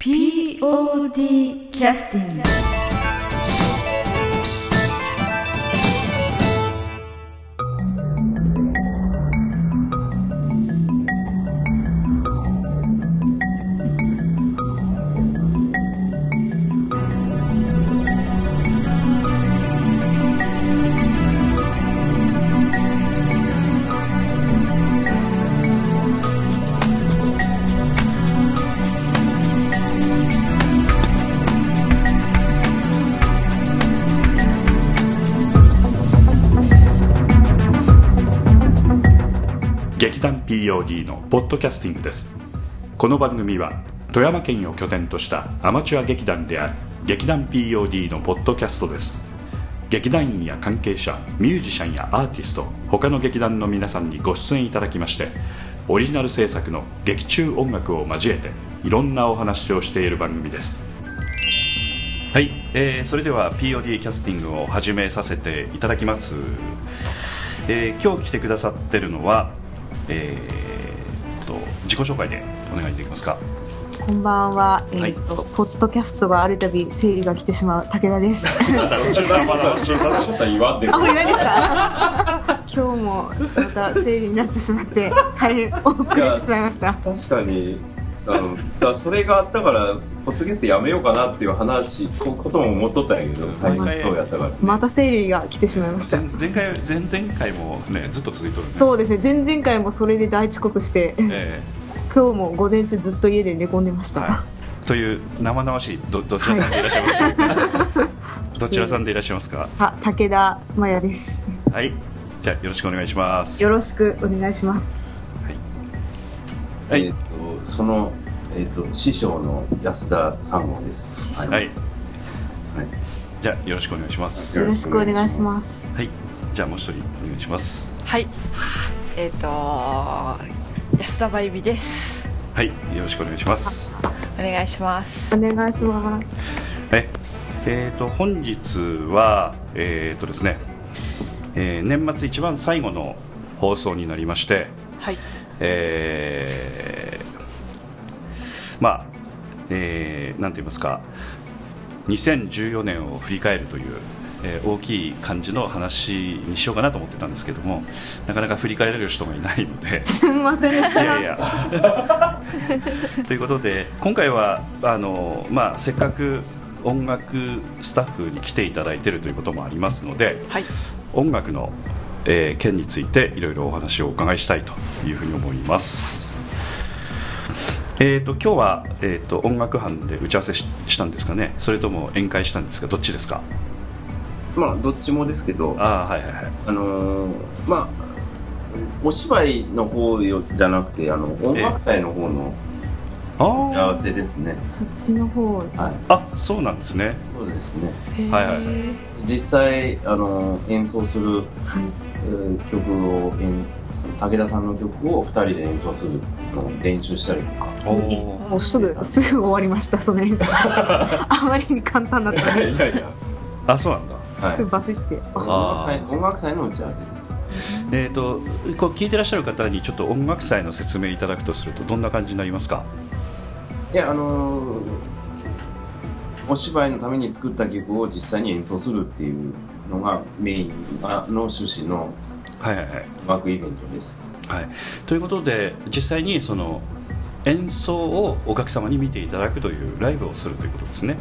POD キャスティング POD のポッドキャスティングです。この番組は富山県を拠点としたアマチュア劇団である劇団 POD のポッドキャストです。劇団員や関係者ミュージシャンやアーティスト他の劇団の皆さんにご出演いただきましてオリジナル制作の劇中音楽を交えていろんなお話をしている番組です。はい、えーそれでは POD キャスティングを始めさせていただきます、えー今日来てくださってるのはえーっと自己紹介でお願いできますか？こんばんは、えはい。ーとポッドキャストがあるたび生理が来てしまう武田です。今日もまた生理になってしまって大変遅れてしまいました。確かにあのだからそれがあったからポッドキャストやめようかなっていう話こことも思っとったんやけど大変そうやったから、また生理が来てしまいました。前。前回前々回もねずっと続いてるね。そうですね。前々回もそれで大遅刻して、え 今日も午前中ずっと家で寝込んでました。ーはい、という生々しいどどちらさんでいらっしゃいますか、どちらさんでいらっしゃいますか？あ、武田真也です。はい。じゃあよろしくお願いします。よろしくお願いします。はい。えっ、とその、えっと師匠の安田三号ですはいはいじゃあよろしくお願いしますよろしくお願いします。はいじゃあもう一人お願いしますはい。えっ、と安田真由美です。はいよろしくお願いしますお願いします。お願いします。ええー、と本日はえー、とですね、えー年末一番最後の放送になりましてはい。えーまあ、えーなんて言いますか2014年を振り返るという、えー大きい感じの話にしようかなと思ってたんですけどもなかなか振り返れる人がいないのですみませんでした。いやいやということで今回はあの、まあ、せっかく音楽スタッフに来ていただいているということもありますのではい。音楽の、えー件についていろいろお話をお伺いしたいというふうに思います。えー、と今日は、えー、と音楽班で打ち合わせししたんですかね。それとも宴会したんですか？どっちですか？まあどっちもですけどああはいはいはい。あのーまあお芝居の方よじゃなくてあの音楽祭の方の打ち合あわせですね。そっちの方。はい。ああそうなんですね。そうですね。はいはいはい。実際あの演奏する、えー曲を演その武田さんの曲を2人で演奏する練習したりとか。もうすぐ すぐ終わりましたその演奏。あまりに簡単だった。ねいやいや、あそうなんだ。はい。バチって。音楽祭音楽祭の打ち合わせです。えー、とこう聞いてらっしゃる方にちょっと音楽祭の説明いただくとするとどんな感じになりますか？いやあのーお芝居のために作った曲を実際に演奏するっていうのがメインの趣旨のはいはいはい。音楽イベントですはい、とい。うことで実際にその演奏をお客様に見てい。ただくとい。うライブをするとい。うことですね。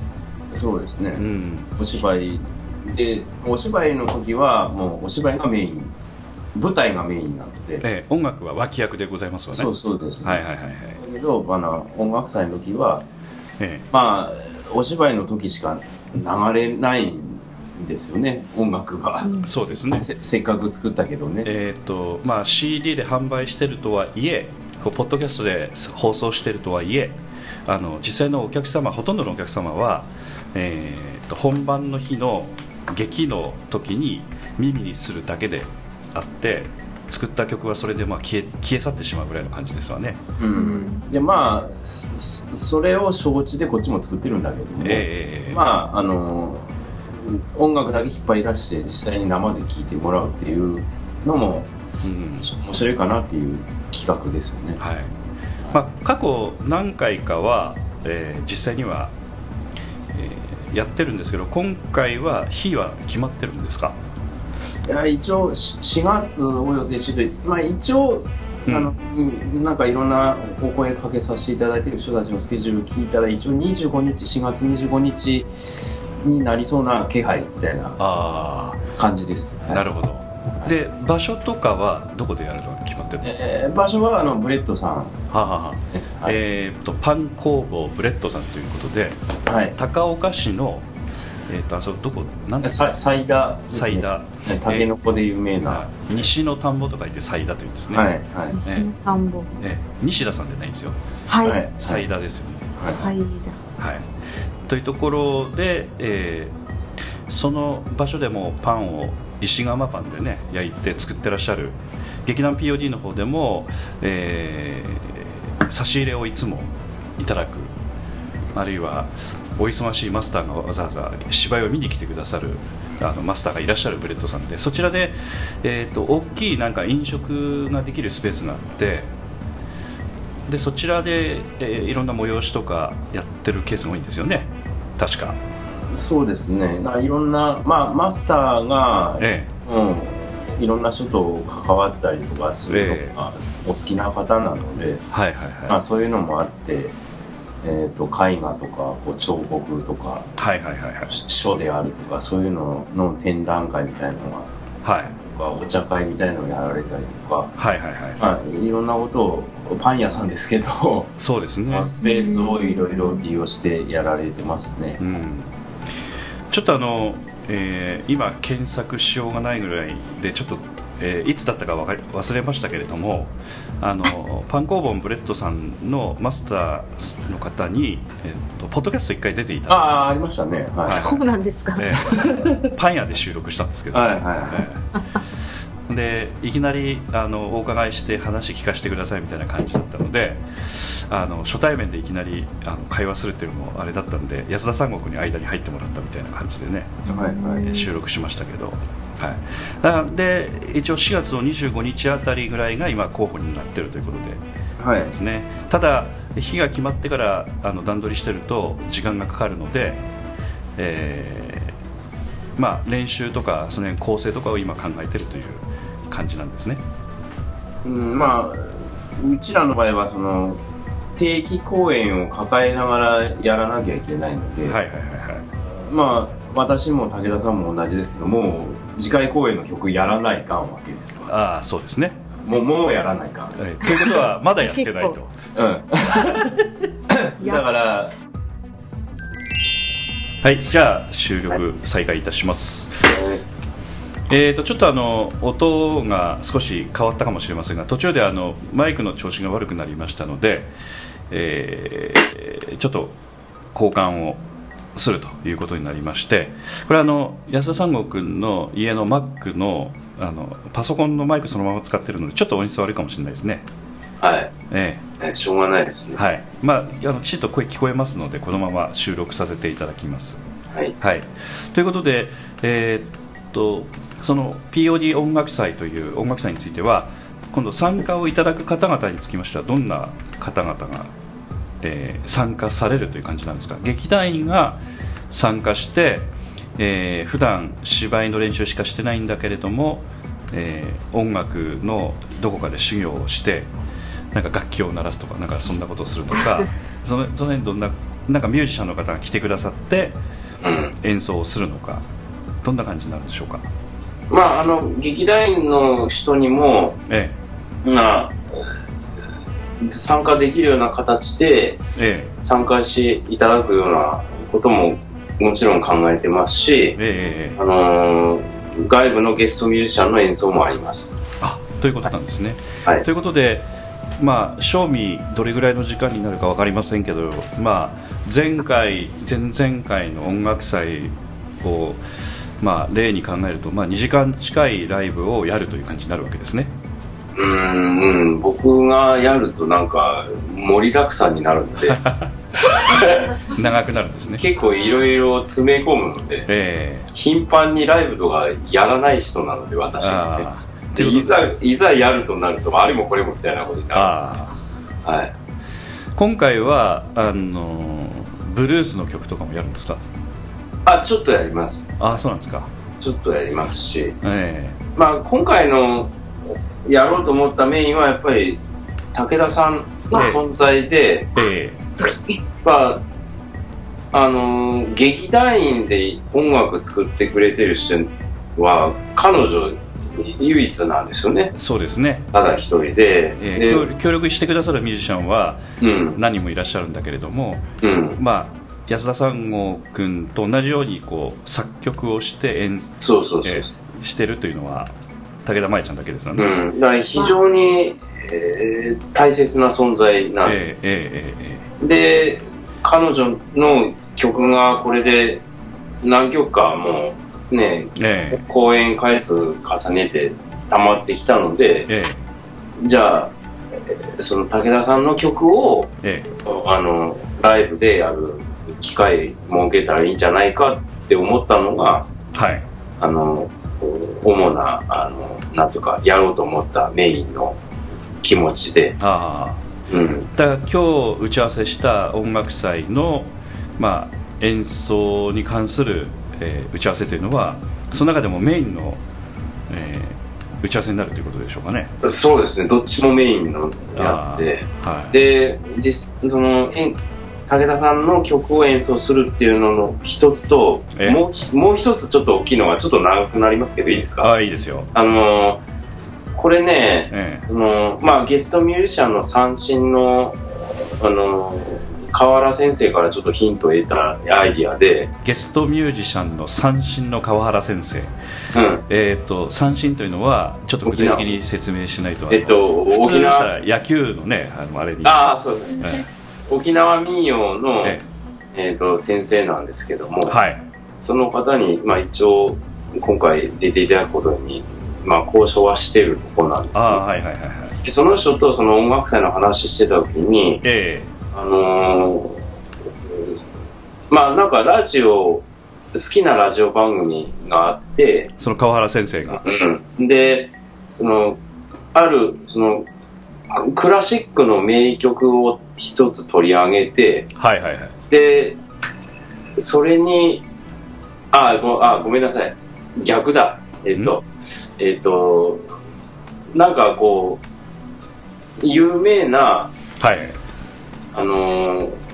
そうですね、うん、お芝居でお芝居の時はもうお芝居がメイン舞台がメインなので、ええ、音楽は脇役でござい。ますわね。そうそうです、はい。はい。はい。はい。だけどあの音楽祭の時はえまあお芝居の時しか流れない。んですよね音楽が、え、そうですね。せせっかく作ったけどね、えっ、とまあ CD で販売してるとはいえ、こうポッドキャストで放送してるとはいえ、あの実際のお客様ほとんどのお客様は、えー、と本番の日の劇の時に耳にするだけであって。作った曲はそれでまあ消え消え去ってしまうぐらいの感じですわね。うん、でまあそそれを承知でこっちも作ってるんだけども、ええまああの音楽だけ引っ張り出して実際に生で聴いてもらうっていうのもうん。面白いかなっていう企画ですよね。はい。まあ、過去何回かはえー実際には、えーやってるんですけど今回は日は決まってるんですか？いや一応し4月を予定してて、まあ、一応、うん。あのうんなんかいろんなお声かけさせていただいている人たちのスケジュール聞いたら一応25日4月25日になりそうな気配みたいなあ感じです、あなるほど。で場所とかはどこでやるのが決まってるの？えー場所はあのブレッドさん。はあはあはあ。はい。えー、とパン工房ブレッドさんということではい。高岡市の、えー、とあそこどこ？なんだササイダーサイダタケノコで有名な、ー西の田んぼと書いてサイダというんですね、はいはい。西の田んぼえー西田さんじゃないんですよ。はい、はい。サイダですよね、はい。サイはい、というところで、えーその場所でもパンを石窯パンでね焼いて作ってらっしゃる劇団 POD の方でも、えー差し入れをいつもいただくあるいはお忙しいマスターがわざわざ芝居を見に来てくださるあのマスターがいらっしゃるブレッドさんでそちらで、えー、と大きいなんか飲食ができるスペースがあってでそちらで、えーいろんな催しとかやってるケースが多いんですよね。確か。そうですね。いろんな、まあ、マスターが、えうん、いろんな人と関わったりとかするのがお好きな方なので、えはいはい。まあ、はいそういうのもあって、えー、と絵画とかこう彫刻とかはいはいはいはい。し書であるとかそういうのの展覧会みたいなのがはい。とかお茶会みたいなのをやられたりとか、はいはいはいまあ、いろんなことをパン屋さんですけど、そうですね。まあ、スペースをいろいろ利用してやられてますね。う。ん。ちょっとあの、えー今検索しようがないぐらいでちょっと、えーいつだったかわかり忘れましたけれどもあのパン工房ブレッドさんのマスターの方に、えーとポッドキャスト一回出ていただいてああ、ありましたね。はい。そうなんですか、ええ パン屋で収録したんですけど、はいはいはい。ええでいきなりあのお伺いして話聞かせてくださいみたいな感じだったのであの初対面でいきなりあの会話するっていうのもあれだったんで安田三国に間に入ってもらったみたいな感じでね、はいはい。え収録しましたけど、はい、だで一応4月の25日あたりぐらいが今候補になってるということではいで。すねただ日が決まってからあの段取りしてると時間がかかるので、えーまあ、練習とかその辺構成とかを今考えてるという感じなんですね。うん、まあ、うちらの場合は、その、定期公演を抱えながらやらなきゃいけないので、はいはいはいはい。まあ、私も武田さんも同じですけども、次回公演の曲やらないかんわけですわ。ああそうですね、もう、もうやらないかん。はい。ということはまだやってないと。結うん。だから、はいじゃあ収録再開いたします、えー、とちょっとあの音が少し変わったかもしれませんが途中であのマイクの調子が悪くなりましたので、えーちょっと交換をするということになりましてこれはあの安田三郷君の家の Mac のあのパソコンのマイクそのまま使ってるのでちょっと音質悪いかもしれないですね、はい。ええしょうがないですね。えはいまあ、あのきちっと声聞こえますのでこのまま収録させていただきますはい。はい、ということで、えーっとその POD 音楽祭という音楽祭については今度参加をいただく方々につきましてはどんな方々が、えー参加されるという感じなんですか？劇団員が参加して、えー普段芝居の練習しかしてないんだけれども、えー音楽のどこかで修行をしてなんか楽器を鳴らすとかなんかそんなことをするのか そのその辺どんななんかミュージシャンの方が来てくださってうん。演奏をするのかどんな感じになるんでしょうか？まあ、あの、劇団員の人にも、えまあ、参加できるような形でええ。参加していただくようなことももちろん考えてますしえ、えええあのー外部のゲストミュージシャンの演奏もあります。あということなんですね、はい。ということでまあ賞味どれぐらいの時間になるか分かりませんけどまあ前回前々回の音楽祭をまあ例に考えるとまあ2時間近いライブをやるという感じになるわけですね。うーん、うん、僕がやるとなんか盛りだくさんになるんで、長くなるんですね。結構いろいろ詰め込むので、ええ。頻繁にライブとかやらない人なので、私はね。でいざ、いざやるとなると、あれもこれもみたいなことになる。はい。今回はあのブルースの曲とかもやるんですか？あちょっとやります。あそうなんですか。ちょっとやりますし。えまあ今回のやろうと思ったメインはやっぱり武田さんの存在で、ええ。まああのー劇団員で音楽作ってくれてる人は彼女唯一なんですよね。えそうですね、ただ一人で、ええで協協力してくださるミュージシャンはうん。何人もいらっしゃるんだけれども、うん。まあ、安田三郷君と同じようにこう作曲をして演、そうそうそうええしてるというのは武田真弥ちゃんだけですよね、うん、だから非常に、えー大切な存在なんええです、えええで彼女の曲がこれで何曲かもうねええ。公演回数重ねて溜まってきたのでええ。じゃあえーその武田さんの曲をええ。あのライブでやる機会設けたらいいんじゃないかって思ったのがはい。あの主なあのなんとかやろうと思ったメインの気持ちで、ああ。うん、だから今日打ち合わせした音楽祭の、まあ、演奏に関する、えー打ち合わせというのはその中でもメインの、えー打ち合わせになるということでしょうかね。そうですね。どっちもメインのやつで。はい。で実その武田さんの曲を演奏するっていうのの一つとええ。もうひもう一つちょっと大きいのがちょっと長くなりますけどいいですかああいいですよ、あのーこれねえそのまあゲストミュージシャンの三振のあのー河原先生からちょっとヒントを得たアイディアで、ーゲストミュージシャンの三振の川原先生、うん、えー、と三振というのはちょっと具体的に説明しないとえっと普通沖縄。でしたら野球のねあのあれに。ああそうですねえ沖縄民謡の、ええ。ー、と先生なんですけども、はい。その方に、まあ、一応今回出ていただくことに、まあ、交渉はしてるところなんですああよはいはいはいはい。でその人とその音楽祭の話してた時にえあのーまあなんかラジオ好きなラジオ番組があってえその川原先生が。うん、でそのあるそのクラシックの名曲を一つ取り上げてはいはいはい。でそれにあごあごめんなさい。逆だ。えっ、とえっ、となんかこう有名なはい。あのー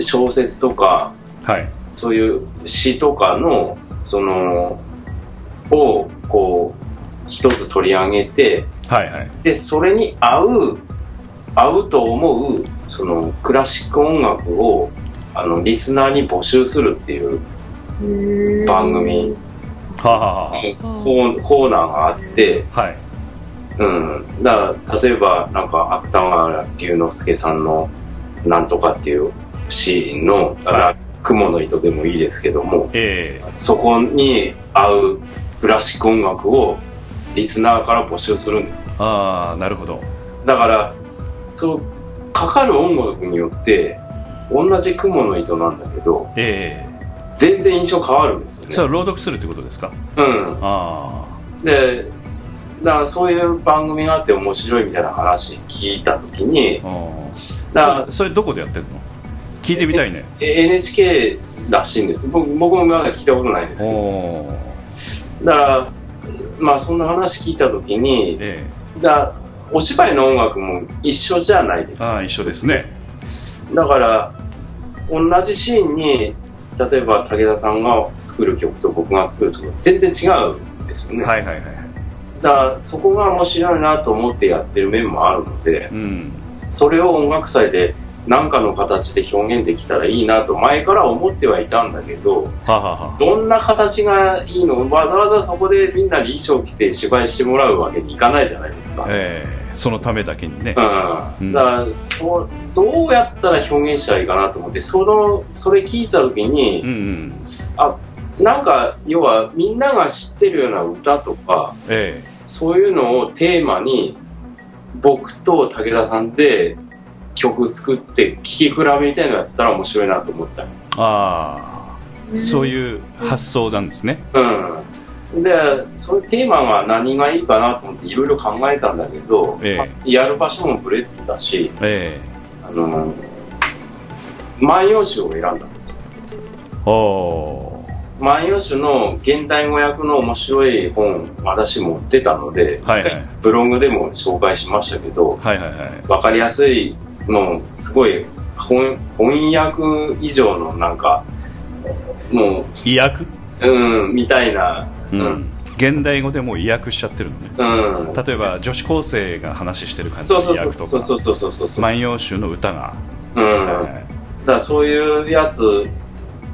小説とかはい。そういう詩とかのそのをこう一つ取り上げてはいはい。でそれに合う合うと思うそのクラシック音楽をあのリスナーに募集するっていう番組。はあ、はあはコーコーナーがあって、あ、はい。うん、だから例えばなんか芥川龍之介さんの「なんとか」っていうシーンのはい「雲の糸」でもいいですけどもえ。そこに合うクラシック音楽をリスナーから募集するんですよ。えああなるほど。だからそうかかる音楽によって同じ雲の糸なんだけどええ全然印象変わるんですよね。それは朗読するってことですか？うん。あでだからそういう番組があって面白いみたいな話聞いた時にああだからあそれどこでやってんの？聞いてみたいね。え NHK らしいんです。僕僕もまだ聞いたことないんですけど。だからまあそんな話聞いた時にえだからお芝居の音楽も一緒じゃないですか。あ一緒ですね。だから同じシーンに例えば武田さんが作る曲と僕が作る曲全然違うんですよね、はいはいはいだからそこが面白いなと思ってやってる面もあるのでうん。それを音楽祭で何かの形で表現できたらいいなと前から思ってはいたんだけどどんな形がいいの？わざわざそこでみんなに衣装着て芝居してもらうわけにいかないじゃないですか。ええ。そのためだけにね。うん、だからそうどうやったら表現したらいいかなと思ってそのそれ聞いた時に、うんうん。なんか要はみんなが知ってるような歌とかえ。そういうのをテーマに僕と武田さんで曲作って聴き比べみたいなのやったら面白いなと思った。えああそういう発想なんですね。うん。でそのテーマが何がいいかなと思っていろいろ考えたんだけど、ええ。まあやる場所もブレッドだしえああの万葉集を選んだんですよ。おー。万葉集の現代語訳の面白い本私持ってたので、はいはい。ブログでも紹介しましたけどはいはいはい。わかりやすいもうすごい翻翻訳以上のなんかも意訳ううんみたいな。う、うん。ん現代語でもう意訳しちゃってるのね。うん。例えば女子高生が話してる感じそうそうの意訳とかそうそうそうそう。そうそう万葉集の歌が、うん、だはいからそういうやつ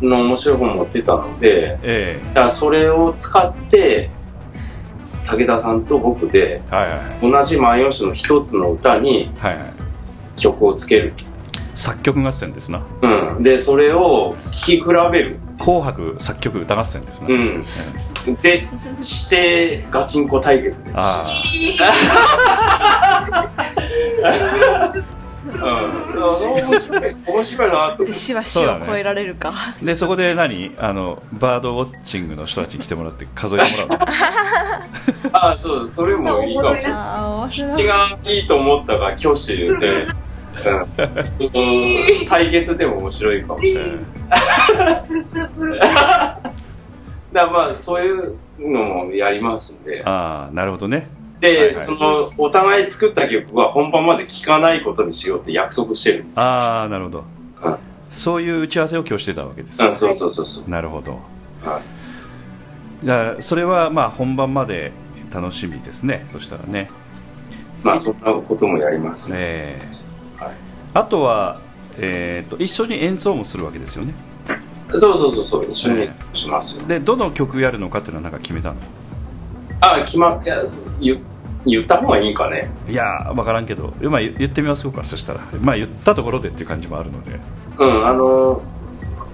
の面白い本持ってたのでえだからそれを使って武田さんと僕でえはいはい。同じ万葉集の一つの歌にはいはい曲をつける、作曲合戦ですな。うん、でそれを聴き比べる、紅白作曲歌合戦ですな、うん、でしてガチンコ対決です。あ うん、面白い面白いなと。思ってでしばしを超えられるか、あでそこで何？あのバードウォッチングの人たちに来てもらって数えてもらうの？あそうそれもいいかもしれない。口がいいと思ったが挙手で、うん、対決でも面白いかもしれない。だまあそういうのもやりますんで、ああなるほどね。で、はいはい。そのお互い作った曲は本番まで聴かないことにしようって約束してるんですよ。ああなるほど、うん。そういう打ち合わせを今日してたわけですか。うん、そうそうそうそう。なるほど。はい。じゃあそれはまあ本番まで楽しみですね。そしたらね。まあそんなこともやりますね。ええ。はいあとは、えー、と一緒に演奏もするわけですよね。そうそうそうそう、一緒にしますよ。でどの曲やるのかっていうのはなんか決めたの？あ、決まっ、いや、言言った方がいいかね。いや分からんけど、まあ、言言ってみますかそしたら。まあ言ったところでっていう感じもあるので。うん、あの、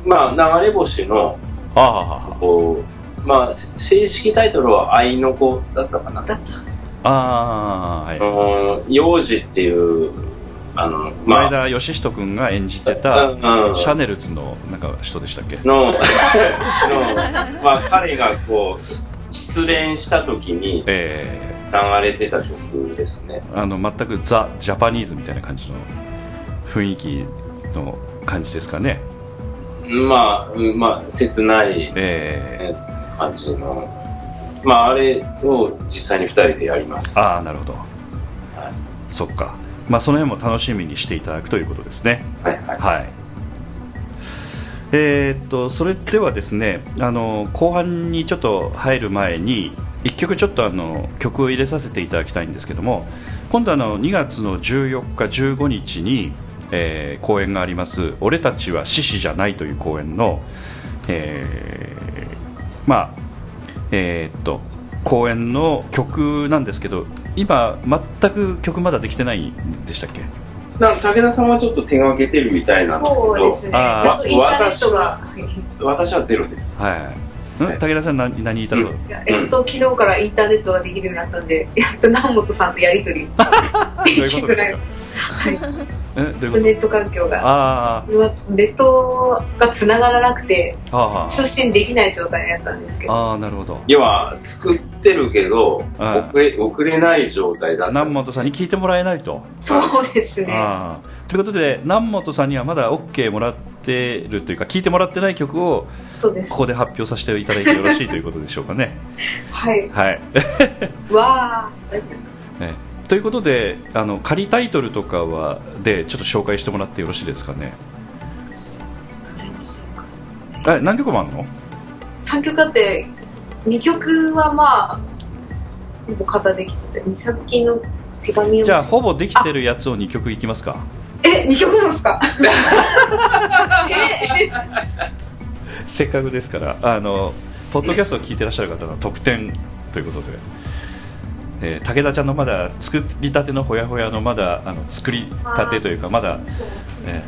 まあ流れ星の、あこう、まあ、せ正式タイトルは愛の子だったかな。だったんですああはい幼児っていう、あの、まあ、前田義人君が演じてたうんうん。シャネルズのなんか人でしたっけ？の、の、まあ、彼がこう、し失恋した時にえ流れてた曲ですね。ーあの全くザ・ジャパニーズみたいな感じの雰囲気の感じですかね。まあ、うんまあ、切ないえ感じの、まあ、あれを実際に二人でやります。ー、ああなるほど、そっかまあその辺も楽しみにしていただくということですねはいはい。はいえーっとそれではですねあの後半にちょっと入る前に1曲ちょっとあの曲を入れさせていただきたいんですけども今度あの2月の14日15日に、えー公演があります「俺たちは獅子じゃない」という公演の、えーまあえーっと公演の曲なんですけど今全く曲まだできてないんでしたっけ？なんか武田さんはちょっと手がけてるみたいなんですけど、そうですね。あー。あとインターネットが。はい私はゼロです。はい、ん？はい。武田さん何何言いたそう、いややっと昨日からインターネットができるようになったんで、やっと南本さんとやりとり。でできるぐらいすか？はい。え？どういうこと？ネット環境が。あネットが繋がらなくて通信できない状態だったんですけど。あーなるほど。要は、作ってるけど、うん送れ、送れない状態だ。南本さんに聞いてもらえないと、そうですね。ということで南本さんにはまだ OK もらってるというか聞いてもらってない曲をここで発表させていただいてよろしいということでしょうかね。はい。はい、わー大丈夫です。ね。ということであの仮タイトルとかはでちょっと紹介してもらってよろしいですかね。どれにしようかえ何曲もあるの？3曲あって2曲はまあほぼ型できてて美咲の手紙を。じゃあほぼできてるやつを2曲いきますか。え2曲なんですか？え。せっかくですからあのポッドキャストを聞いてらっしゃる方の特典ということで、えー武田ちゃんのまだ作りたてのほやほやのまだあの作りたてというかまだ、え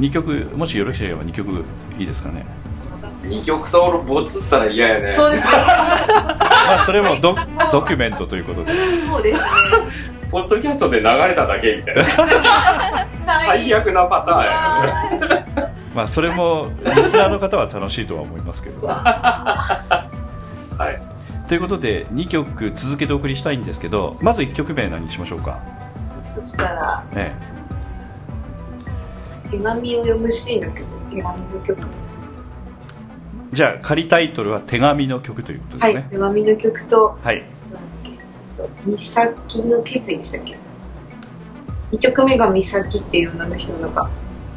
2曲もしよろしければ2曲いいですかね、二曲ともボツったら嫌やね。そうですね。まあ、それもドドキュメントということで。そうです。ねポッドキャストで流れただけみたいな。最悪なパターンや。まあそれもリスナーの方は楽しいとは思いますけど。はい。ということで2曲続けてお送りしたいんですけどまず1曲目何にしましょうか、そしたらね。手紙を読むシーンの曲手紙の曲じゃあ仮タイトルは手紙の曲ということではい、すね手紙の曲とはい、美咲の決意でしたっけ？2曲目が美咲っていう女の人の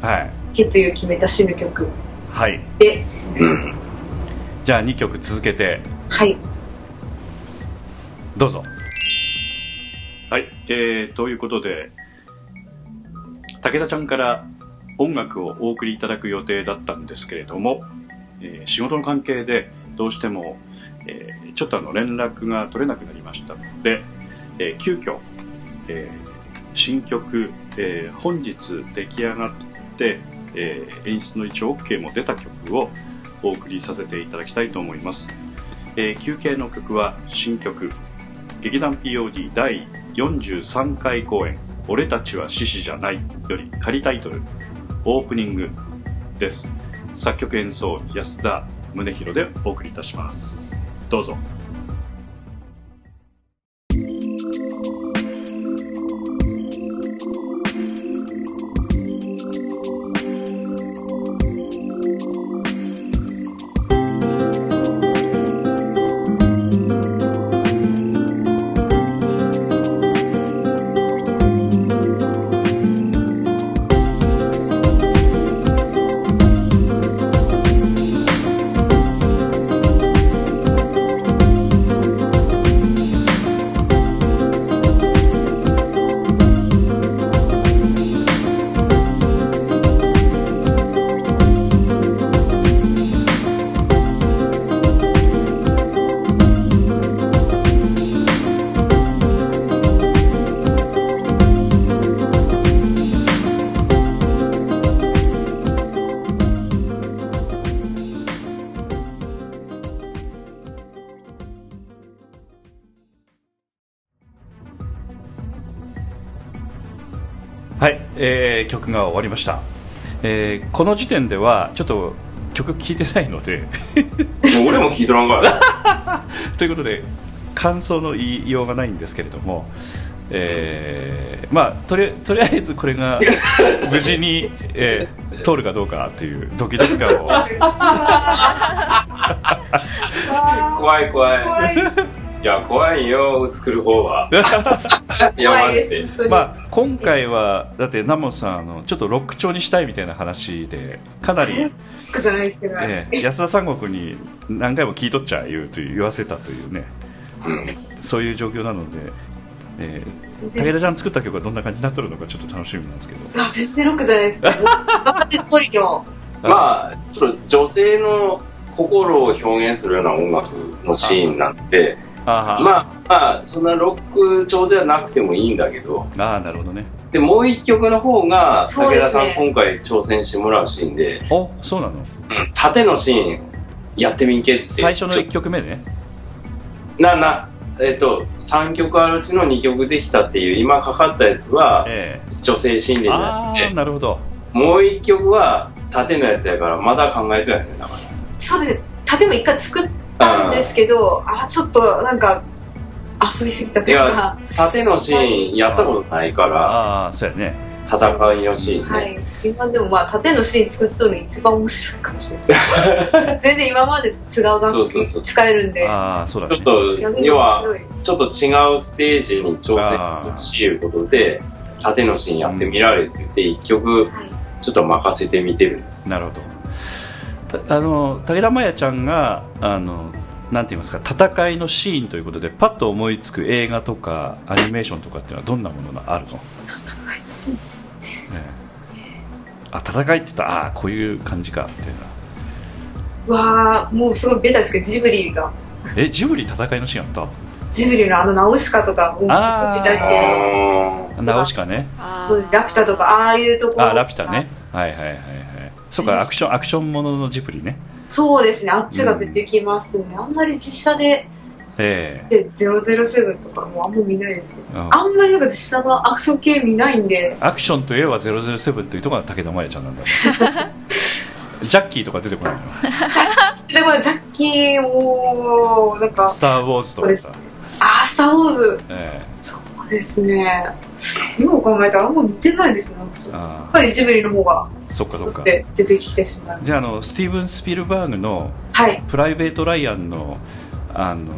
はい。決意を決めた詩の曲。はい。でうん。じゃあ2曲続けて。はい。どうぞ。はい。えー、ということで武田ちゃんから音楽をお送りいただく予定だったんですけれども、えー仕事の関係でどうしても、えーちょっとあの連絡が取れなくなりましたので、えー急遽、えー新曲、えー本日出来上がって、えー演出の一応 OK も出た曲をお送りさせていただきたいと思います、えー休憩の曲は新曲劇団 POD 第43回公演「俺たちは獅子じゃない」より仮タイトル「オープニング」です。作曲演奏安田宗弘でお送りいたします。どうぞ。はい、えー曲が終わりました、えーこの時点ではちょっと曲聴いてないのでもう俺も聞いとらんから。ということで感想の言いようがないんですけれども、えーまあとりとりあえずこれが無事に、えー通るかどうかというドキドキ感を怖い怖い。いや、怖いよ、作る方は。いや、怖いマジで。です本当に、まあ今回はだってナモさんあのちょっとロック調にしたいみたいな話でかなり、ロックじゃないですけど、安田三国に何回も聞いとっちゃ言うという言わせたというねうん。そういう状況なので、えー武田ちゃん作った曲はどんな感じになっとるのかちょっと楽しみなんですけど。あ全然ロックじゃないです。まあ、ちょっと女性の心を表現するような音楽のシーンなんで、あーまあ、まあ、そんなロック調ではなくてもいいんだけど、あーなるほどね。で、もう一曲の方が、武田さん今回挑戦してもらうシーンで、おそうなの？うん縦のシーンやってみんけって。最初の1ちょ曲目ね。な、な、えっと、3曲あるうちの2曲できたっていう、今かかったやつは、え女性心霊のやああつで、なるほど。もう1曲は縦のやつやから、まだ考えてないね、だかそうで縦も一回作ったんですけどあちょっとなんか遊びすぎたといういから。縦のシーンやったことないから、ああそうやね。戦いのシーンね。はい、今でもまあ縦のシーン作っとるの一番面白いかもしれない。全然今までと違う楽そうそうそう器使えるんで。ああそうだね。ちょっと、要は、ちょっと違うステージに挑戦しることで、縦のシーンやってみられるって言って、一曲、はい。ちょっと任せてみてるんです。なるほど。たあの武田真弥ちゃんがあのなんて言いますか戦いのシーンということでパッと思いつく映画とかアニメーションとかっていうのはどんなものがあるの、戦いええ。あ戦いって言ったらああこういう感じかみたいな。わあもうすごいベタですけどジブリが。えジブリ戦いのシーンあった？ジブリのあのナウシカとかもうすごいベタですけど。あナウシカね。そうラピュタとかああいうところあラピュタね。はいはいはいはいそうかアクションアクションもののジブリね。そうですねあっちが出てきますね、あんまり実写でえで007とかもあんま見ないですけどえうん。あんまりなんか実写のアクション系見ないんで。アクションといえば007というところが武田真弥ちゃんなんだ。ジャッキーとか出てこないの？ジャッキーでもジャッキーもなんかスター・ウォーズとかさ、あースター・ウォーズ。えそうですね。よう考えたらあんま見てないですね私。やっぱりジブリの方が。そっかそっか。で出てきてしまう。じゃああのスティーブン・スピルバーグのはい「プライベート・ライアンの」あの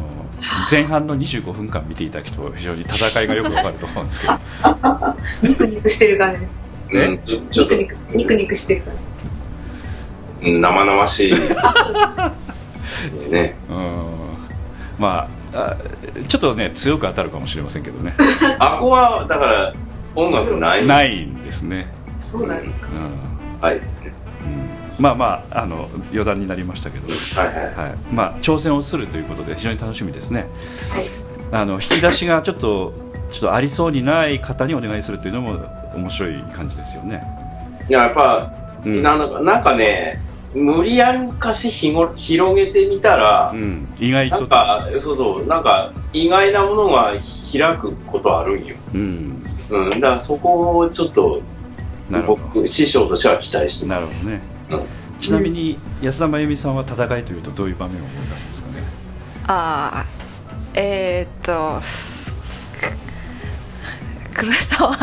前半の25分間見ていただくと非常に戦いがよくわかると思うんですけど。ニクニクしてる感じ。ですねニクニクニクニクしてる感じ。うん生々しい。ね。うん。まああちょっとね強く当たるかもしれませんけどね。あこは、だから、音楽ない？。ないいんですね、そうなんですか。うん。はい。うん。まあまああの余談になりましたけど、はいはい。はい。まあ、挑戦をするということで非常に楽しみですね。はい。あの引き出しがちょっとちょっとありそうにない方にお願いするというのも面白い感じですよね、いや、やっぱ、うん。なんか、なんかね、無理やりかしひご広げてみたら、うん、意外と。なんか、そうそう、なんか、意外なものが開くことあるんよ。うん。うん、だからそこをちょっと、僕、師匠としては期待してなます。るほどね、うん。ちなみに安田真由美さんは戦いというとどういう場面を思い出すんですかね？ああえー、っとす黒沢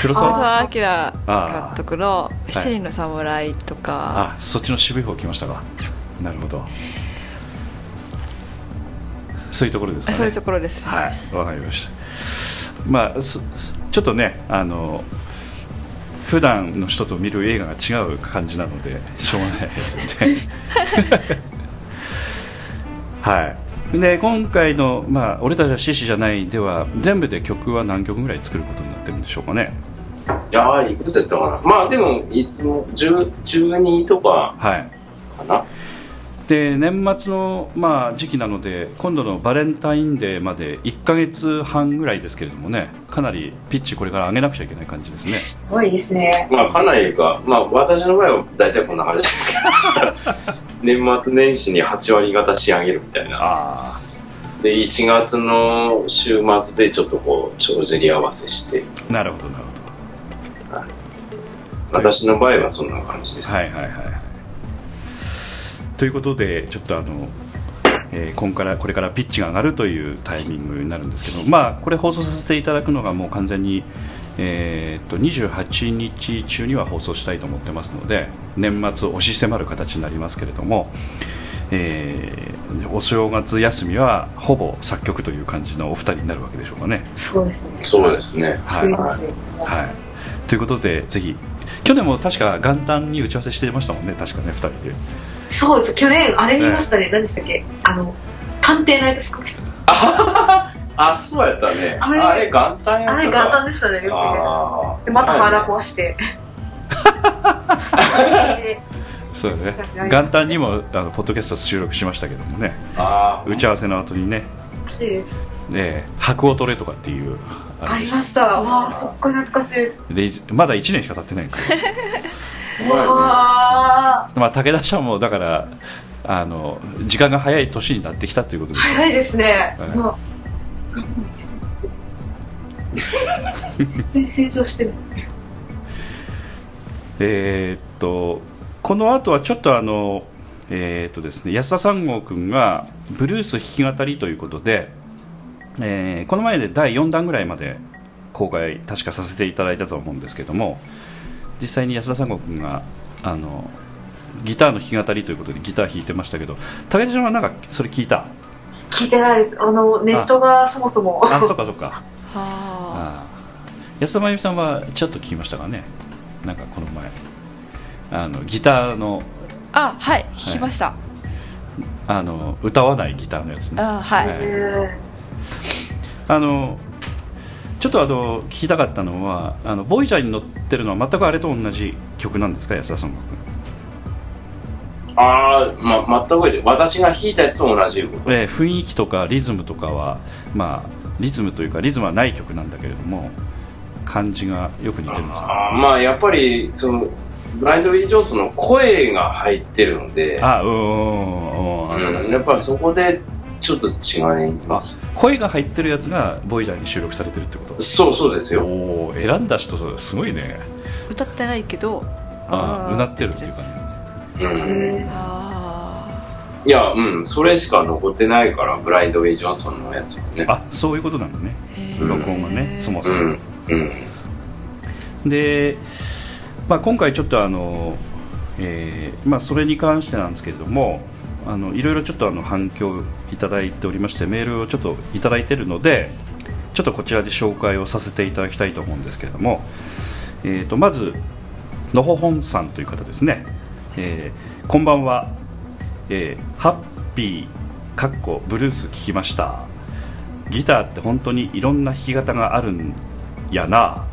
黒澤明監督の「い。七人の侍」とか、あそっちの渋い方来ましたか？なるほど。そういうところですかね。そういうところです、はいわかりました。まあちょっとねあの普段の人と見る映画が違う感じなのでしょうがないですね。はいで今回の、まあ「俺たちは獅子じゃない」では全部で曲は何曲ぐらい作ることになってるんでしょうかね。いやー、いくつやったかな。まあでも、いつも、10 12とか。はい。かな。で年末の、まあ、時期なので今度のバレンタインデーまで1か月半ぐらいですけれどもねかなりピッチこれから上げなくちゃいけない感じですね。すごいですね。まあかなりか、まあ私の場合は大体こんな感じです 年末年始に8割方仕上げるみたいな。あで、1月の週末でちょっとこう、帳尻合わせして、あなるほどなる私の場合はそんな感じです。ほどはいはいはいはい。ということでちょっとあの、えー今からこれからピッチが上がるというタイミングになるんですけどまあこれ放送させていただくのがもう完全にえーっと28日中には放送したいと思ってますので年末押し迫る形になりますけれども、えーお正月休みはほぼ作曲という感じのお二人になるわけでしょうかね。そうですね。そうですね。はいすみません。はい、ということでぜひ去年も確か元旦に打ち合わせしてましたもんね確かね2人で。そうです。去年あれ見ましたね。何でしたっけ？あの探偵ナイトスクープ あ、そうやったね。あれあれ元旦やったあれ元旦でしたねよくでまた腹壊して。で そうだね。元旦にもあのポッドキャスト収録しましたけどもね。打ち合わせの後にね。欲しい。ですえー白を取れとかっていうありました。わあすっごい懐かしい。ですレイズまだ1年しか経ってないんですよ。うまあ。まあ武田さんもだからあの時間が早い年になってきたということですよ。早いですね。はい。まあ全然成長してる。えっとこの後はちょっとあのえーっとですね安田三郷君がブルース弾き語りということで、えーこの前で第4弾ぐらいまで公開確かさせていただいたと思うんですけども実際に安田三郷君があのギターの弾き語りということでギター弾いてましたけど武田ちゃんはなんかそれ聞いた？聞いてないです。あのネットがそもそも。あそっかそっか。はあ。あ安田真由美さんはちょっと聞きましたかね。なんかこの前。あのギターの。ああはい。聞きました、あの歌わないギターのやつね。あはい、はいえ。あのちょっとあの聞きたかったのはあのボイジャーに乗ってるのは全くあれと同じ曲なんですか安田さんあー、ま、全くで私が弾いたやつと同じ。よえー雰囲気とかリズムとかはまあリズムというかリズムはない曲なんだけれども感じがよく似てるんですよ。あーまあやっぱりそのブラインド・ウィル・ジョンソンの声が入ってるので、あうんうんうんうん、やっぱりそこでちょっと違います声が入ってるやつがボイジャーに収録されてるってことそうそうですよおお選んだ人すごいね歌ってないけどああーうなってるっていうかねうん。あいやうん。それしか残ってないからブラインド・ウィル・ジョンソンのやつもね。あそういうことなんだね。録音はねそもそも、うん。うん。でまあ、今回ちょっとあの、えーまあ、それに関してなんですけれどもあのいろいろちょっとあの反響いただいておりましてメールをちょっといただいているのでちょっとこちらで紹介をさせていただきたいと思うんですけれども、えー、とまずのほほんさんという方ですね、えーこんばんは、えーハッピーかっこブルース聞きました。ギターって本当にいろんな弾き方があるんやな。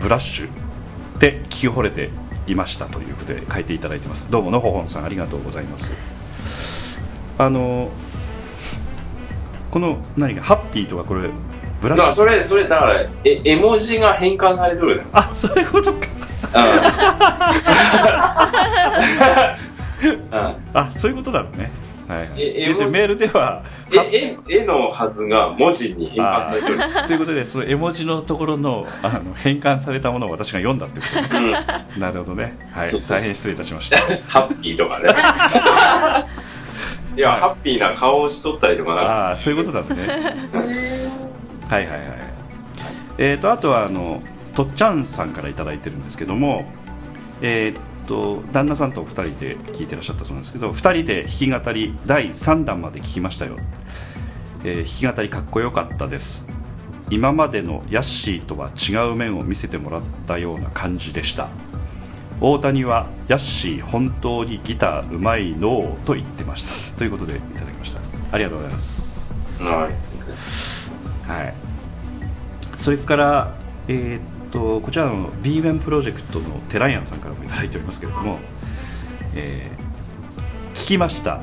ブラッシュって聞き惚れていましたということで書いていただいてます。どうものほほんさんありがとうございます。あのこの何かハッピーとかこれブラッシュ？それ、それ、だから、え、絵文字が変換されてるよ。あそういうことか。あそういうことだねはい、はい、え要するにメールではえ、絵、絵のはずが文字に変換されてる。ということでその絵文字のところのあの変換されたものを私が読んだってことね。うん。なるほどね。はい。大変失礼いたしました。ハッピーとかね。いや、ハッピーな顔をしとったりとかな。んかああそういうことだね。はいはいはい。えー、とあとはあのとっちゃんさんから頂いただいてるんですけどもえーっと旦那さんとお二人で聞いてらっしゃったそうなんですけど二人で弾き語り第3弾まで聞きましたよ、えー弾き語りかっこよかったです。今までのヤッシーとは違う面を見せてもらったような感じでした。大谷はヤッシー本当にギターうまいのと言ってました。ということでいただきました。ありがとうございます。はい。はい、それから、えーっとこちらの B 面プロジェクトのテライアンさんからもいただいておりますけれども、えー聞きました。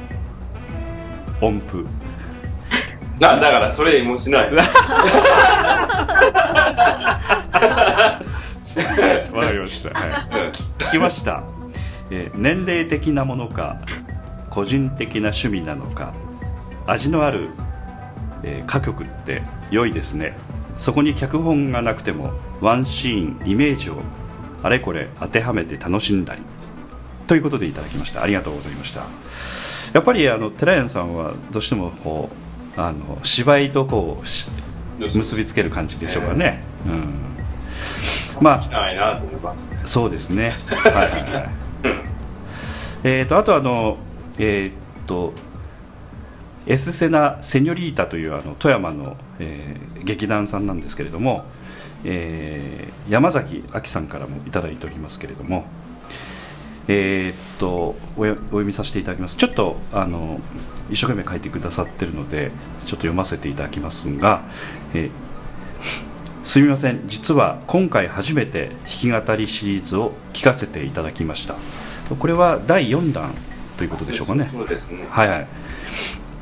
音符。な、だからそれ絵文字ない。わかりました、はい、聞きました、えー年齢的なものか個人的な趣味なのか味のある、えー歌曲って良いですねそこに脚本がなくてもワンシーンイメージをあれこれ当てはめて楽しんだりということでいただきましたありがとうございましたやっぱりあの寺谷さんはどうしてもこうあの芝居とこうし結びつける感じでしょうかね、うん、まあ。そうですね。はいはいはい。えっとあとあのえーっとエスセナセニョリータというあの富山の、えー劇団さんなんですけれども、えー山崎亜紀さんからもいただいておりますけれども。えーっとお読みさせていただきますちょっとあの一生懸命書いてくださってるのでちょっと読ませていただきますが、えーすみません実は今回初めて弾き語りシリーズを聞かせていただきましたこれは第4弾ということでしょうかねそうですね。はいはい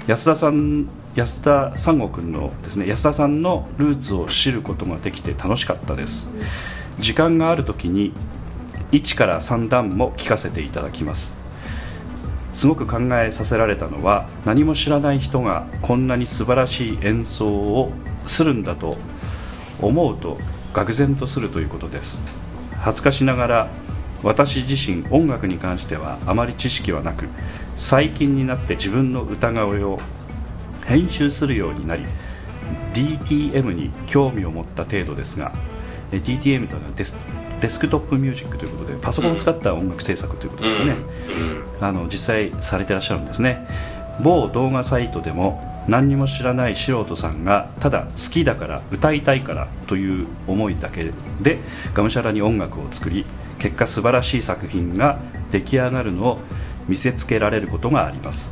安田さん安田三悟君のですね安田さんのルーツを知ることができて楽しかったです。時間がある時に1から3段も聞かせていただきます。すごく考えさせられたのは何も知らない人がこんなに素晴らしい演奏をするんだと思うと愕然とするということです。恥ずかしながら私自身音楽に関してはあまり知識はなく最近になって自分の歌声を編集するようになり DTM に興味を持った程度ですがえ DTM というのはデスデスクトップミュージックということでパソコンを使った音楽制作ということですかね、あの実際されてらっしゃるんですね。某動画サイトでも何にも知らない素人さんがただ好きだから歌いたいからという思いだけでがむしゃらに音楽を作り結果素晴らしい作品が出来上がるのを見せつけられることがあります。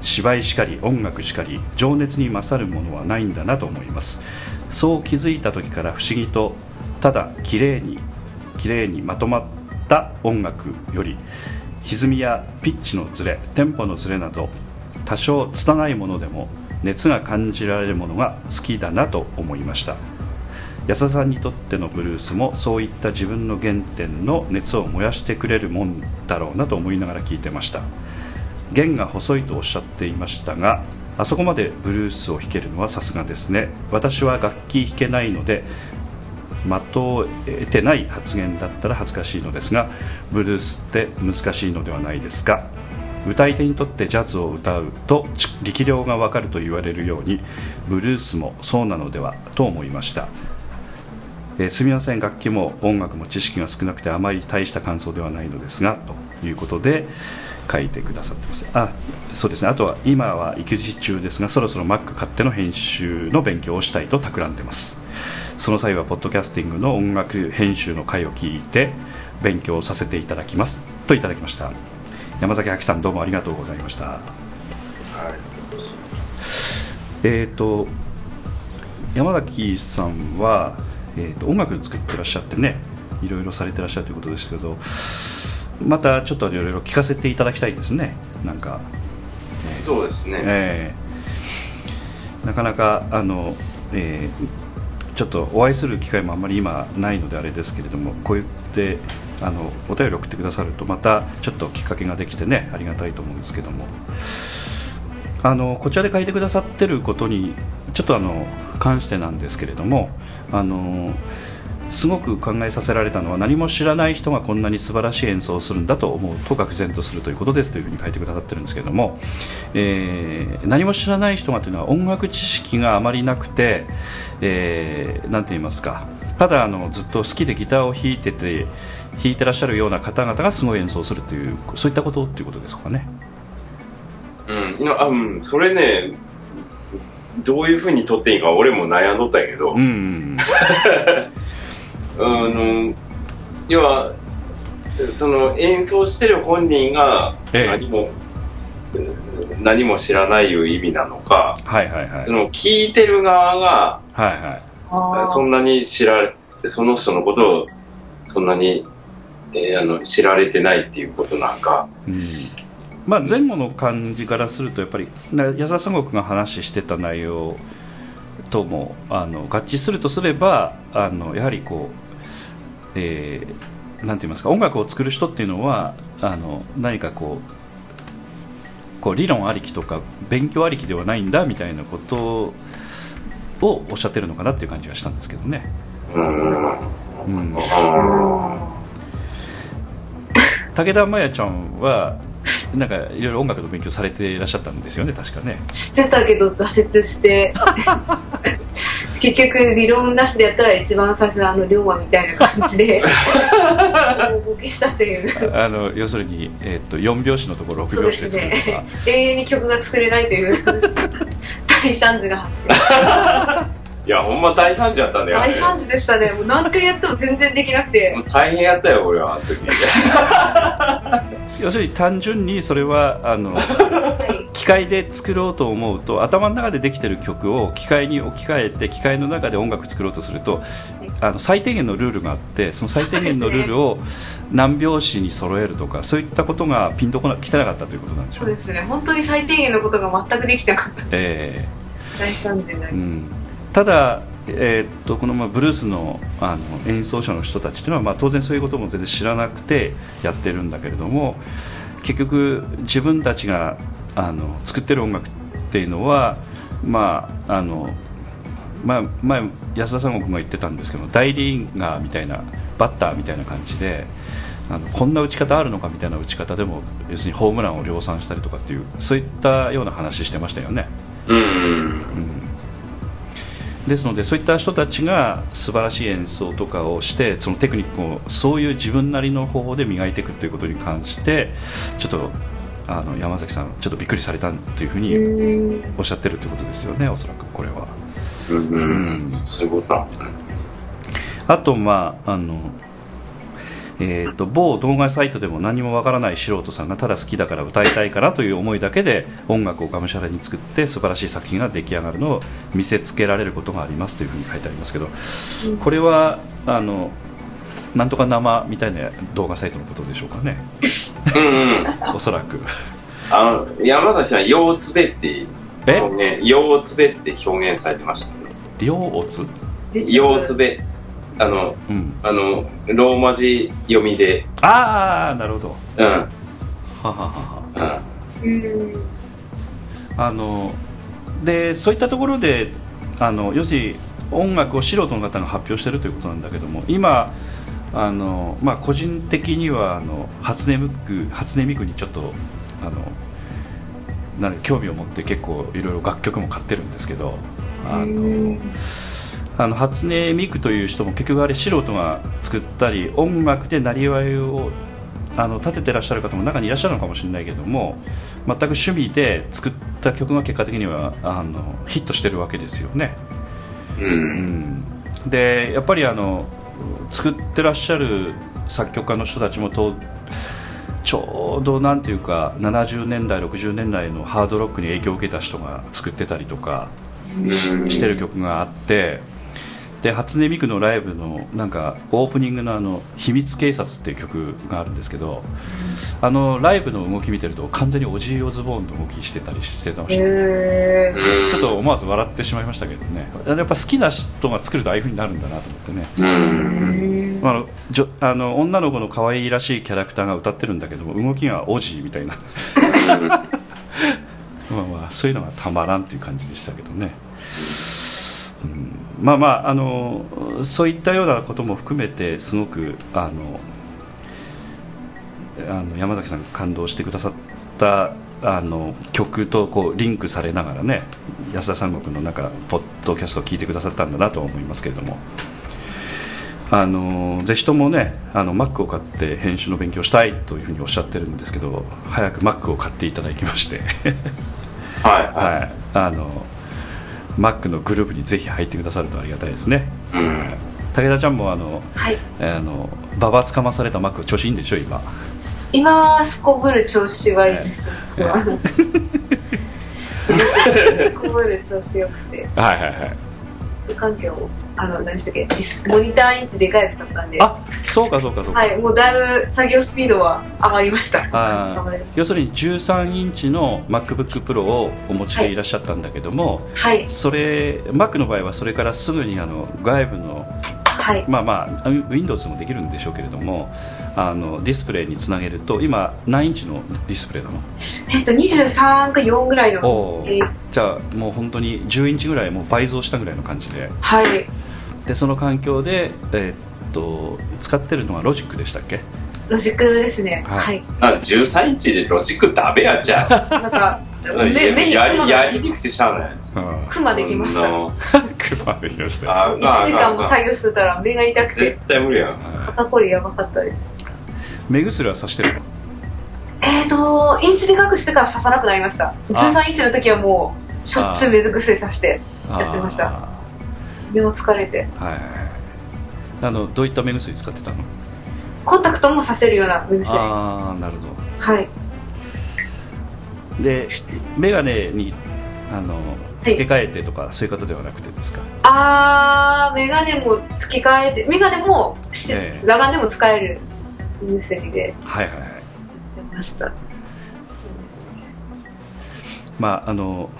芝居しかり音楽しかり情熱に勝るものはないんだなと思います。そう気づいた時から不思議とただ綺麗に綺麗にまとまった音楽より歪みやピッチのズレテンポのズレなど多少拙いものでも熱が感じられるものが好きだなと思いました。安田さんにとってのブルースもそういった自分の原点の熱を燃やしてくれるもんだろうなと思いながら聞いてました。弦が細いとおっしゃっていましたがあそこまでブルースを弾けるのはさすがですね私は楽器弾けないので的を得てない発言だったら恥ずかしいのですがブルースって難しいのではないですか。歌い手にとってジャズを歌うと力量がわかると言われるようにブルースもそうなのではと思いました。えーすみません楽器も音楽も知識が少なくてあまり大した感想ではないのですがということで書いてくださってます。あそうですね。あとは今は育児中ですがそろそろ Mac 買っての編集の勉強をしたいと企んでます。その際はポッドキャスティングの音楽編集の回を聞いて勉強させていただきます。といただきました。山崎亜紀さんどうもありがとうございました。えー、と山崎さんは、えー、と音楽作ってらっしゃってねいろいろされてらっしゃるということですけどまたちょっといろいろ聞かせていただきたいですねなんか、そうですね。えーなかなかあの、えーちょっとお会いする機会もあんまり今ないのであれですけれどもこう言ってあのお便り送ってくださるとまたちょっときっかけができてねありがたいと思うんですけどもあのこちらで書いてくださってることにちょっとあの関してなんですけれどもあのすごく考えさせられたのは何も知らない人がこんなに素晴らしい演奏をするんだと思うと愕然とするということですというふうに書いてくださってるんですけれども、えー何も知らない人がというのは音楽知識があまりなくて、えーて言いますかただあのずっと好きでギターを弾いてて弾いてらっしゃるような方々がすごい演奏するというそういったことっていうことですかね。うん。あ、うん。それね、どういう風に撮っていいか俺も悩んどったんやけど、うん あの、要は、その演奏してる本人がええ。何も、何も知らないいう意味なのか、はいはいはい。その聞いてる側がはいはい。そんなに知られ、その人のことをそんなに、えーあの知られてないっていうことなんか、うんまあ、前後の感じからするとやっぱりな矢沢三国が話してた内容ともあの合致するとすればあのやはりこう、えーなんて言いますか音楽を作る人っていうのはあの何かこうこう理論ありきとか勉強ありきではないんだみたいなことをおっしゃってるのかなっていう感じがしたんですけどね。うん、うん武田真弥ちゃんはなんかいろいろ音楽の勉強されていらっしゃったんですよね確かね。してたけど挫折して。結局理論なしでやったら一番最初のあの龍馬みたいな感じで。大ボケしたという。あの要するに、えっと4拍子のところを6そうで拍子です作るとか、ね。永遠に曲が作れないという。大惨事が発生いやほんま大惨事やったんだよあれ大惨事でしたね。もう何回やっても全然できなくて。大変やったよ俺はあの時。要するに単純にそれはあのはい。機械で作ろうと思うと頭の中でできてる曲を機械に置き換えて機械の中で音楽作ろうとするとあの最低限のルールがあってその最低限のルールを何拍子に揃えるとかそういったことがピンとこな来てなかったということなんでしょね。そううですね。本当に最低限のことが全くできなかった。え大惨事になーうんりました、、ただ、えーっとこのまあブルースのあの演奏者の人たちというのは、まあ、当然そういうことも全然知らなくてやってるんだけれども結局自分たちがあの作ってる音楽っていうのはまああのまあ、前安田三国が言ってたんですけど大リーガーみたいなバッターみたいな感じであのこんな打ち方あるのかみたいな打ち方でも要するにホームランを量産したりとかっていうそういったような話してましたよね。うんですのでそういった人たちが素晴らしい演奏とかをしてそのテクニックをそういう自分なりの方法で磨いていくということに関してちょっとあの山崎さんちょっとびっくりされたというふうにうんおっしゃってるということですよねおそらくこれは。うんうん、うん。そういうことだ。あとまああのえー、と某動画サイトでも何もわからない素人さんがただ好きだから歌いたいからという思いだけで音楽をがむしゃらに作って素晴らしい作品が出来上がるのを見せつけられることがありますというふうに書いてありますけどこれはあのなんとか生みたいな動画サイトのことでしょうかね。うんうん。おそらく。あの山崎さん「腰つべ」ってえ？表現腰つべって表現されてましたね。両オツ腰つべあのうん。あのローマ字読みで。ああなるほど。うん。はははは。うん。うん。あのでそういったところであの要するに音楽を素人の方が発表しているということなんだけども今あの、まあ、個人的にはあの初音ミク初音ミクにちょっとあのなんか興味を持って結構いろいろ楽曲も買ってるんですけどあのあの初音ミクという人も結局あれ素人が作ったり音楽でなりわいをあの立ててらっしゃる方も中にいらっしゃるのかもしれないけども全く趣味で作った曲が結果的にはあのヒットしてるわけですよね。う。うんん、でやっぱりあの作ってらっしゃる作曲家の人たちもとちょうどなんていうか70年代60年代のハードロックに影響を受けた人が作ってたりとかうんしてる曲があってで初音ミクのライブのなんかオープニングのあの「秘密警察」っていう曲があるんですけどあのライブの動き見てると完全にオジー・オズボーンの動きしてたりしてましたねへー。うんちょっと思わず笑ってしまいましたけどね。やっぱ好きな人が作るとああいう風になるんだなと思ってね。うん。あのじょあの女の子の可愛いらしいキャラクターが歌ってるんだけども動きがオジーみたいな。まあまあそういうのがたまらんっていう感じでしたけどね、うん、まあまああのそういったようなことも含めてすごくあのあの山崎さんが感動してくださったあの曲とこうリンクされながらね安田三国のなんかポッドキャストを聞いてくださったんだなとは思いますけれども。あのぜひともねあの Mac を買って編集の勉強したいというふうにおっしゃってるんですけど早く Mac を買っていただきまして、はいははい、あの Mac のグループにぜひ入ってくださるとありがたいですね、い。うん。武田ちゃんもあのはい。あのババつかまされた Mac 調子いいんでしょ今？今すこぶる調子はいいです、ええあのすごくすこぶる調子よくて。はいはいはい環境をあの何でしたっけ？モニターインチでかいやつ買ったんで。あそうかそうかそうか、はいもうだいぶ作業スピードは上がりました。要するに13インチの MacBookPro をお持ちでいらっしゃったんだけども、はい。それ Mac の場合はそれからすぐにあの外部のはい。まあまあ Windows もできるんでしょうけれどもあのディスプレイにつなげると今何インチのディスプレイなの？えっと23か4ぐらいのお感じー。じゃあもう本当に10インチぐらいもう倍増したぐらいの感じで。はい。でその環境で、えーっと使ってるのはロジックでしたっけ？ロジックですね。ははい。い、あ、13インチでロジックダメやんじゃん。なんかうん目目にやり、やりにくくてしゃあない。うん。クマできました。うんクマできました。あ1時間も作業してたら目が痛く絶て対無理やん。はい。肩こりやばかったです目薬はさしてるの？えっ、ー、とインチでかくしてから刺さなくなりました。13インチの時はもうしょっちゅう目薬さしてやってました。あ目も疲れて。ーはいはいはい。あのどういった目薬使ってたの？コンタクトもさせるような目薬です。ああなるほど。はい。で眼鏡にあのい。付け替えてとか、そういう方ではなくてですか？あーメガネも付け替えてメガネもして、ええ。裸眼でも使える目薬でやはいはいはい。ってました。そうですね。まああの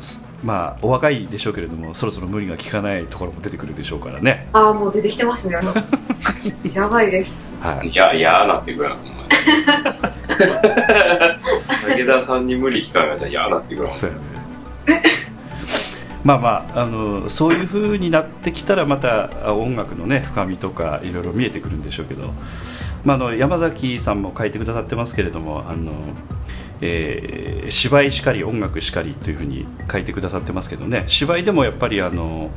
すまあお若いでしょうけれどもそろそろ無理が効かないところも出てくるでしょうからね。ああもう出てきてますね。やばいです。はい。いや、いやなってくるやん。お前武田さんに無理聞かれたら嫌なってくるわ。そうやねまあまああのそういう風になってきたらまた音楽のね深みとかいろいろ見えてくるんでしょうけど、まあ、あの山崎さんも書いてくださってますけれどもあの、えー芝居しかり音楽しかりというふうに書いてくださってますけどね。芝居でもやっぱりあの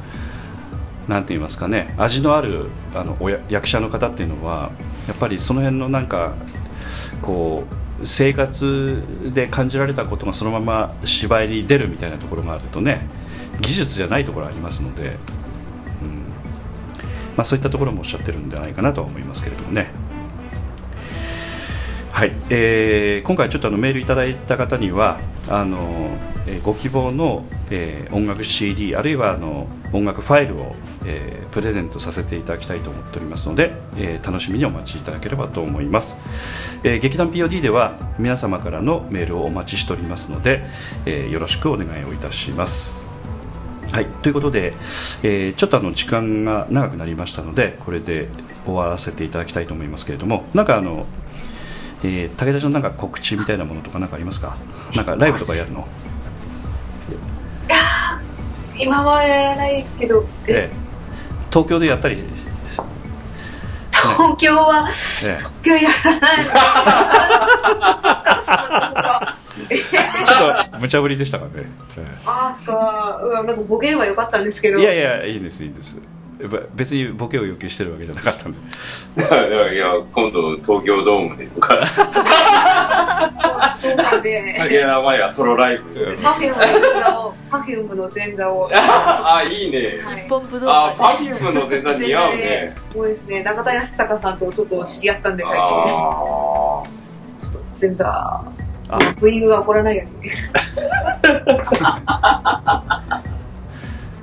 なんて言いますかね味のあるあのおや役者の方っていうのはやっぱりその辺のなんかこう生活で感じられたことがそのまま芝居に出るみたいなところがあるとね技術じゃないところありますので、うん。まあ、そういったところもおっしゃってるんじゃないかなとは思いますけれどもね。はい、えー今回ちょっとあのメールいただいた方にはあの、えーご希望の、えー音楽 CD あるいはあの音楽ファイルを、えープレゼントさせていただきたいと思っておりますので、えー楽しみにお待ちいただければと思います、えー劇団 POD では皆様からのメールをお待ちしておりますので、えーよろしくお願いをいたします。はい、ということで、えーちょっとあの時間が長くなりましたのでこれで終わらせていただきたいと思いますけれどもなんかあの、えー武田さんなんか告知みたいなものとかなんかありますか？なんかライブとかやるの、今はやらないですけど、えええ。東京でやったり、東京はえ東京やらない。え ちょっと無茶ぶりでしたからね、ああそっかうわなんかボケればよかったんですけど。いやいやいいですいいです。ば別にボケを要求してるわけじゃなかったんで。いや、今度東京ドームでとか、竹山真也ソロライブ。パフュームの前座をパフュームの前座を。あ、いいね。はい。本武道あ、パ館フュームの前座似合うね。すごいですね。中田康隆さんとちょっと知り合ったんで最近ね。あちょっと前座。あブーイングが起こらないように。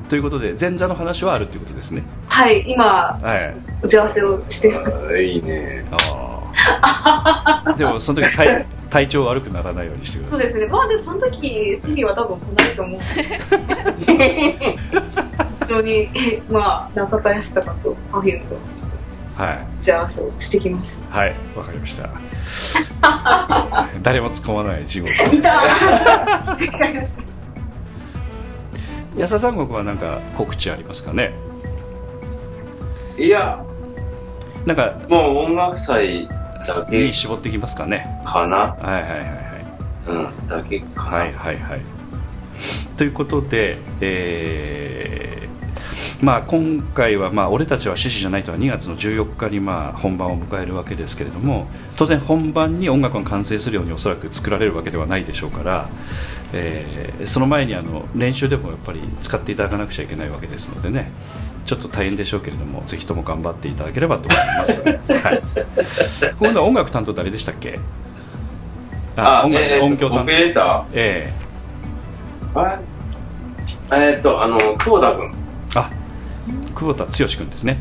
ということで前座の話はあるっていうことですね。はい今はい。打ち合わせをしてます。ーいいね。ああでもその時体 体調悪くならないようにしてください。そうですね。まあでもその時スリは多分来ないと思う。ん で非常にまあ中田康隆とパフュームとちょっとはい。打ち合わせをしてきます。はい。わかりました。誰も突っ込まない地獄。いた。ーわかりました。安田三国はなんか告知ありますかね？いや、なんかもう音楽祭だけ。に絞ってきますかね？かな。はいはいはいはい。うん、だけかな。はいはいはい。ということで、えーまあ、今回は、まあ「俺たちは獅子じゃない」とは2月の14日に、まあ、本番を迎えるわけですけれども当然本番に音楽が完成するようにおそらく作られるわけではないでしょうから、えーその前にあの練習でもやっぱり使っていただかなくちゃいけないわけですのでねちょっと大変でしょうけれどもぜひとも頑張っていただければと思います、はい、今度は音楽担当誰でしたっけ？あ、音楽、えー音響担当。オペレータえーえーっと、あの、久保田君。久保田剛君ですね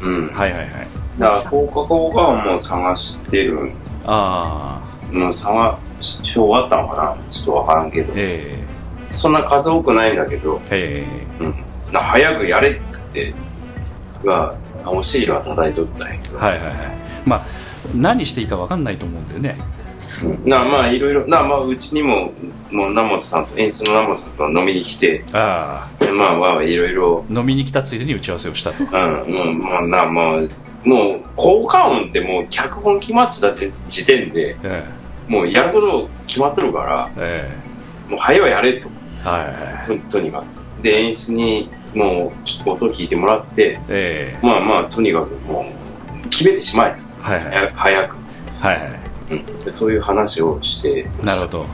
うん。はいはいはいだから、放課後はもう探してる。ああもう探し終わったのかなちょっとわからんけど。えそんな数多くないんだけど、ええうん。な早くやれっつって、が、お尻は叩いとったんやけど。えはいはいはいまあ何していいか分かんないと思うんでねなまあいろいろなまあうちにももう南本さんと演出の南本さんと飲みに来てあでまあまあいろいろ。あ飲みに来たついでに打ち合わせをしたと。うんもうまあなまあもう効果音ってもう脚本決まってた時時点でえもうやること決まっとるからええ。もう早いやれと。えはいととにかく。で演出にもうき音聞いてもらってええ。まあまあとにかくもう決めてしまえと。はいはい。や早く、はいはいうん、でそういう話をしてなるほど。はい。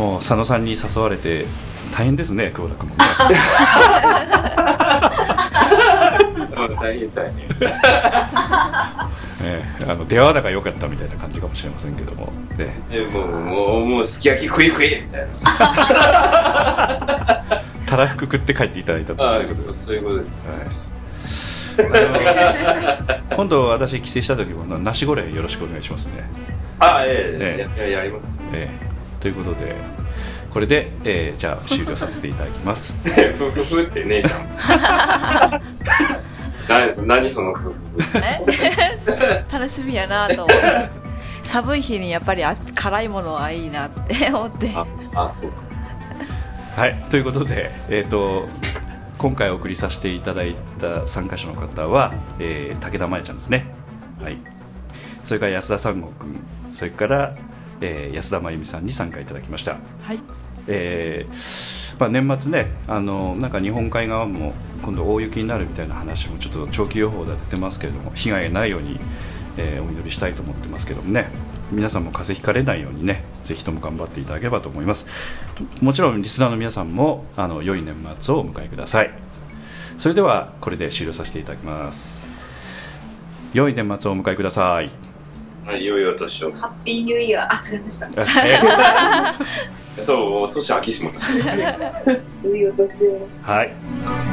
もう佐野さんに誘われて大変ですね久保田君もね。まあ大変大変。ええあの出会わなが良かったみたいな感じかもしれませんけども、ええ。もうもうもうすき焼き食い食いみたいな。えたらふく食って帰っていただいたとあそういうことそうですそういうことです。はい 今度私帰省した時もナシゴレンよろしくお願いしますね、あええ。えやややります。ええ。ということでこれで、えーじゃあ終了させていただきます。ふふふって姉ちゃん。何そ何そのふふえ？楽しみやなと思って。寒い日にやっぱりあ辛いものはいいなって思って。ああそうか。はいということでえっ、と今回お送りさせていただいた参加者の方は、えー武田真弥ちゃんですね。はい。それから安田三郷君それから、えー安田真由美さんに参加いただきました。はい。えーまあ、年末ねあのなんか日本海側も今度大雪になるみたいな話もちょっと長期予報で出てますけれども被害がないように、えーお祈りしたいと思ってますけどもね皆さんも風邪ひかれないようにねぜひとも頑張っていただければと思います。もちろんリスナーの皆さんもあの良い年末をお迎えください。それではこれで終了させていただきます。良い年末をお迎えください。はい良いお年を。ハッピーニューイヤーあ違いました。え そうお年明けしもた。良いお年を。はい